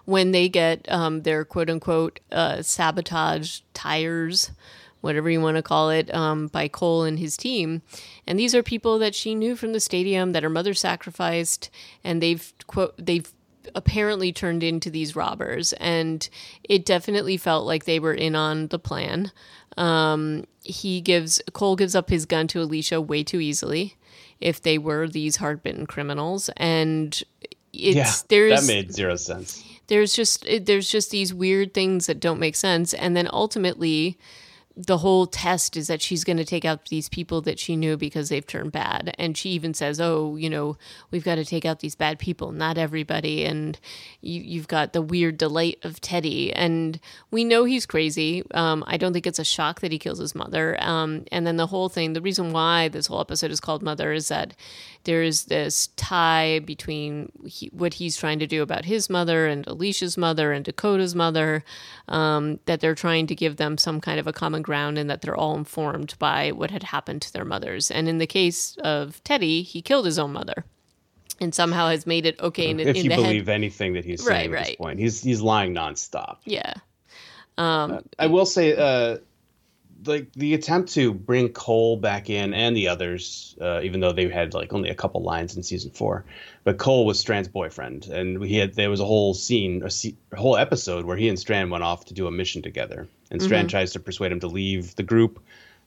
when they get um, their quote unquote uh, sabotage tires, whatever you want to call it, um, by Cole and his team. And these are people that she knew from the stadium that her mother sacrificed, and they've quote they've apparently turned into these robbers. And it definitely felt like they were in on the plan. Um, he gives cole gives up his gun to alicia way too easily if they were these hard-bitten criminals. And it's yeah, there's that made zero sense. There's just there's just these weird things that don't make sense. And then ultimately the whole test is that she's going to take out these people that she knew because they've turned bad. And she even says, "Oh, you know, we've got to take out these bad people, not everybody." And you, have got the weird delight of Teddy, and we know he's crazy. Um, I don't think it's a shock that he kills his mother. Um, and then the whole thing, the reason why this whole episode is called Mother is that there's this tie between he, what he's trying to do about his mother and Alicia's mother and Dakota's mother, um, that they're trying to give them some kind of a common ground and that they're all informed by what had happened to their mothers. And in the case of Teddy, he killed his own mother and somehow has made it okay in, if in you believe head. anything that he's saying right, at this point. He's he's lying nonstop. Yeah. Um, uh, I will say, uh, like the attempt to bring Cole back in and the others, uh, even though they had like only a couple lines in season four, but Cole was Strand's boyfriend, and he had there was a whole scene, a, se- a whole episode where he and Strand went off to do a mission together, and Strand mm-hmm. tries to persuade him to leave the group.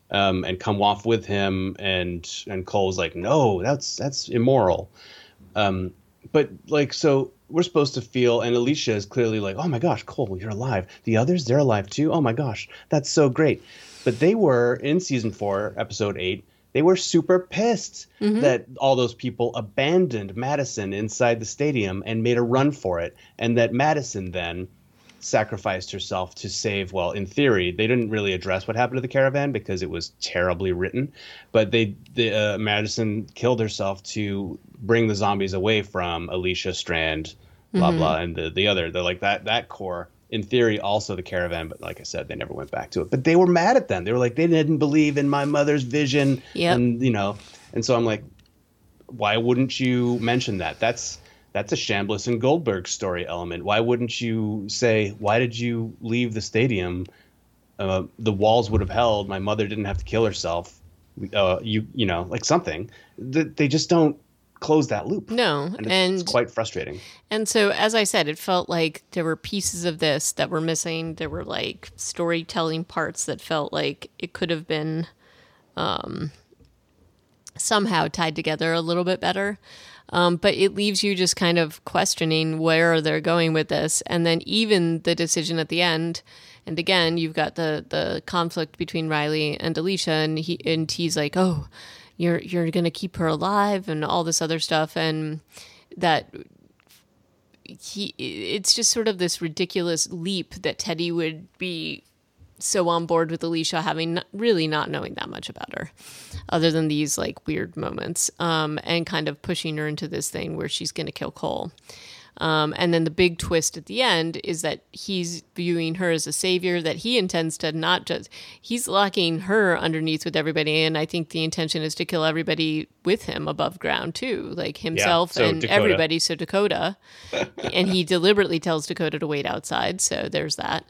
Um, and come off with him, and and Cole's like, no, that's that's immoral. Um, but like, so we're supposed to feel, and Alicia is clearly like, oh my gosh, Cole, you're alive. The others, they're alive too. Oh my gosh, that's so great. But they were in season four, episode eight. They were super pissed mm-hmm. that all those people abandoned Madison inside the stadium and made a run for it, and that Madison then sacrificed herself to save well in theory they didn't really address what happened to the caravan because it was terribly written but they the, uh, madison killed herself to bring the zombies away from alicia strand blah mm-hmm. blah and the, the other. They're like that that core in theory also the caravan but like i said they never went back to it but they were mad at them they were like they didn't believe in my mother's vision and you know and so i'm like why wouldn't you mention that that's that's a Chambliss and Goldberg story element. Why wouldn't you say, why did you leave the stadium? Uh, the walls would have held. My mother didn't have to kill herself. Uh, you, you know, like something. They just don't close that loop. No, and it's, and it's quite frustrating. And so, as I said, it felt like there were pieces of this that were missing. There were like storytelling parts that felt like it could have been um, somehow tied together a little bit better. Um, but it leaves you just kind of questioning where they're going with this, and then even the decision at the end. And again, you've got the the conflict between Riley and Alicia, and he and he's like, "Oh, you're you're gonna keep her alive and all this other stuff and that he it's just sort of this ridiculous leap that Teddy would be so on board with Alicia having really not knowing that much about her other than these like weird moments um, and kind of pushing her into this thing where she's going to kill Cole. Um, and then the big twist at the end is that he's viewing her as a savior, that he intends to not just, he's locking her underneath with everybody. And I think the intention is to kill everybody with him above ground, too, like himself yeah, so and Dakota. everybody. So Dakota. and he deliberately tells Dakota to wait outside. So there's that.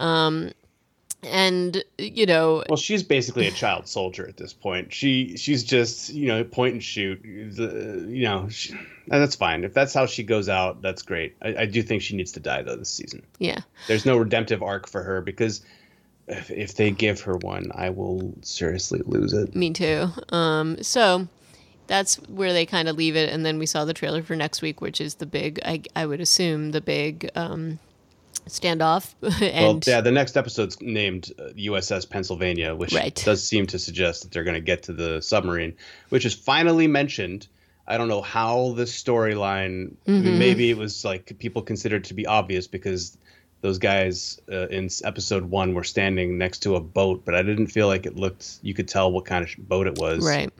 Um, and you know well she's basically a child soldier at this point. She she's just you know point and shoot. You know she, that's fine. If that's how she goes out that's great. I, I, do think she needs to die though this season. Yeah. There's no redemptive arc for her because if, if they give her one i will seriously lose it. Me too. Um so that's where they kind of leave it. And then we saw the trailer for next week which is the big i, I would assume the big um standoff. and well, yeah, the next episode's named USS uh, Pennsylvania, which right. does seem to suggest that they're going to get to the submarine, which is finally mentioned. I don't know how the storyline. Mm-hmm. Maybe it was like people considered to be obvious because those guys uh, in episode one were standing next to a boat, but I didn't feel like it looked. You could tell what kind of boat it was. Right.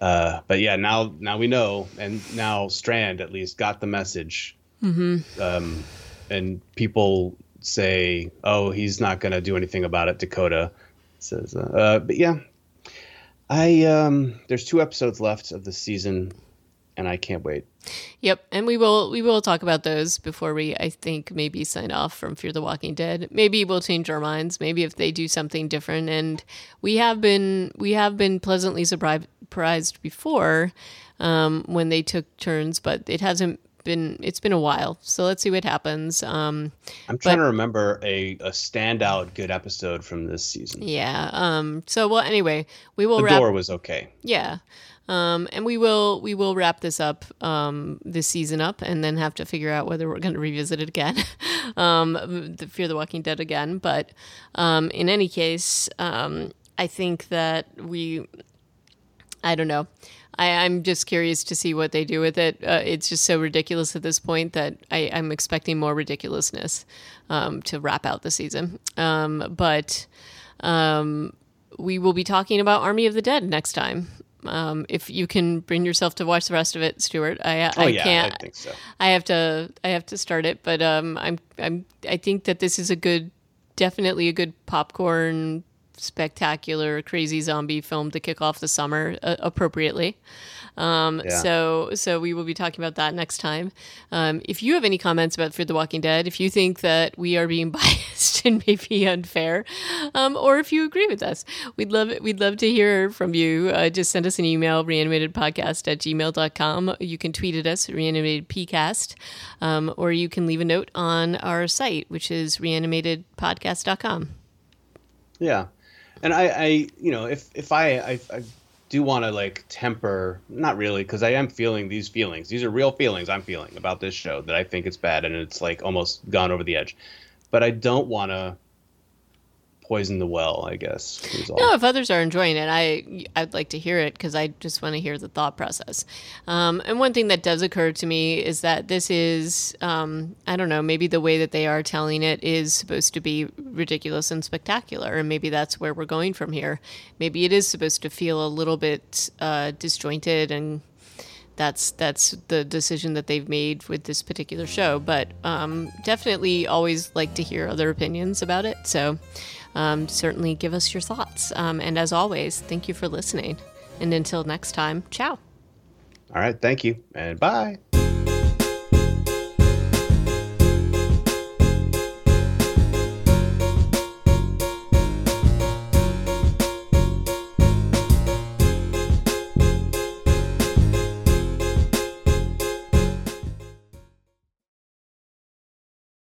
Uh, but yeah, now now we know, and now Strand at least got the message. Mm-hmm. Um, and people say, "Oh, he's not going to do anything about it." Dakota says, uh, uh, "But yeah, I um, there's two episodes left of the season, and I can't wait." Yep, and we will we will talk about those before we I think maybe sign off from Fear the Walking Dead. Maybe we'll change our minds. Maybe if they do something different, and we have been we have been pleasantly surprised before um, when they took turns, but it hasn't been it's been a while, so let's see what happens. Um, I'm trying but, to remember a, a standout good episode from this season. Yeah. Um. So well, anyway, we will. The wrap, door was okay. Yeah. Um, and we will we will wrap this up um, this season up, and then have to figure out whether we're going to revisit it again, um, the Fear the Walking Dead again. But um, in any case, um, I think that we, I don't know. I, am just curious to see what they do with it. Uh, it's just so ridiculous at this point that I, am expecting more ridiculousness um, to wrap out the season. Um, but um, we will be talking about Army of the Dead next time. Um, if you can bring yourself to watch the rest of it, Stuart, I, I oh, yeah, can't. I think so. I have to. I have to start it, but um, I'm. I'm. I think that this is a good, definitely a good popcorn spectacular, crazy zombie film to kick off the summer uh, appropriately. Um, yeah. So, so we will be talking about that next time. Um, if you have any comments about Fear the Walking Dead, if you think that we are being biased and maybe unfair, um, or if you agree with us, we'd love we'd love to hear from you. Uh, just send us an email, reanimatedpodcast at gmail.com. You can tweet at us, reanimatedpcast, um, or you can leave a note on our site, which is reanimatedpodcast.com. Yeah and I, I you know if if I I, I do want to like temper not really because i am feeling these feelings. These are real feelings i'm feeling about this show that i think it's bad and it's like almost gone over the edge. But i don't want to poison the well, I guess. No, if others are enjoying it, I I'd like to hear it because I just want to hear the thought process. Um, and one thing that does occur to me is that this is um, I don't know maybe the way that they are telling it is supposed to be ridiculous and spectacular, and maybe that's where we're going from here. Maybe it is supposed to feel a little bit uh, disjointed and that's that's the decision that they've made with this particular show. But um, definitely always like to hear other opinions about it. So um, certainly give us your thoughts. Um, and as always, thank you for listening. And until next time, ciao. All right. Thank you. And bye.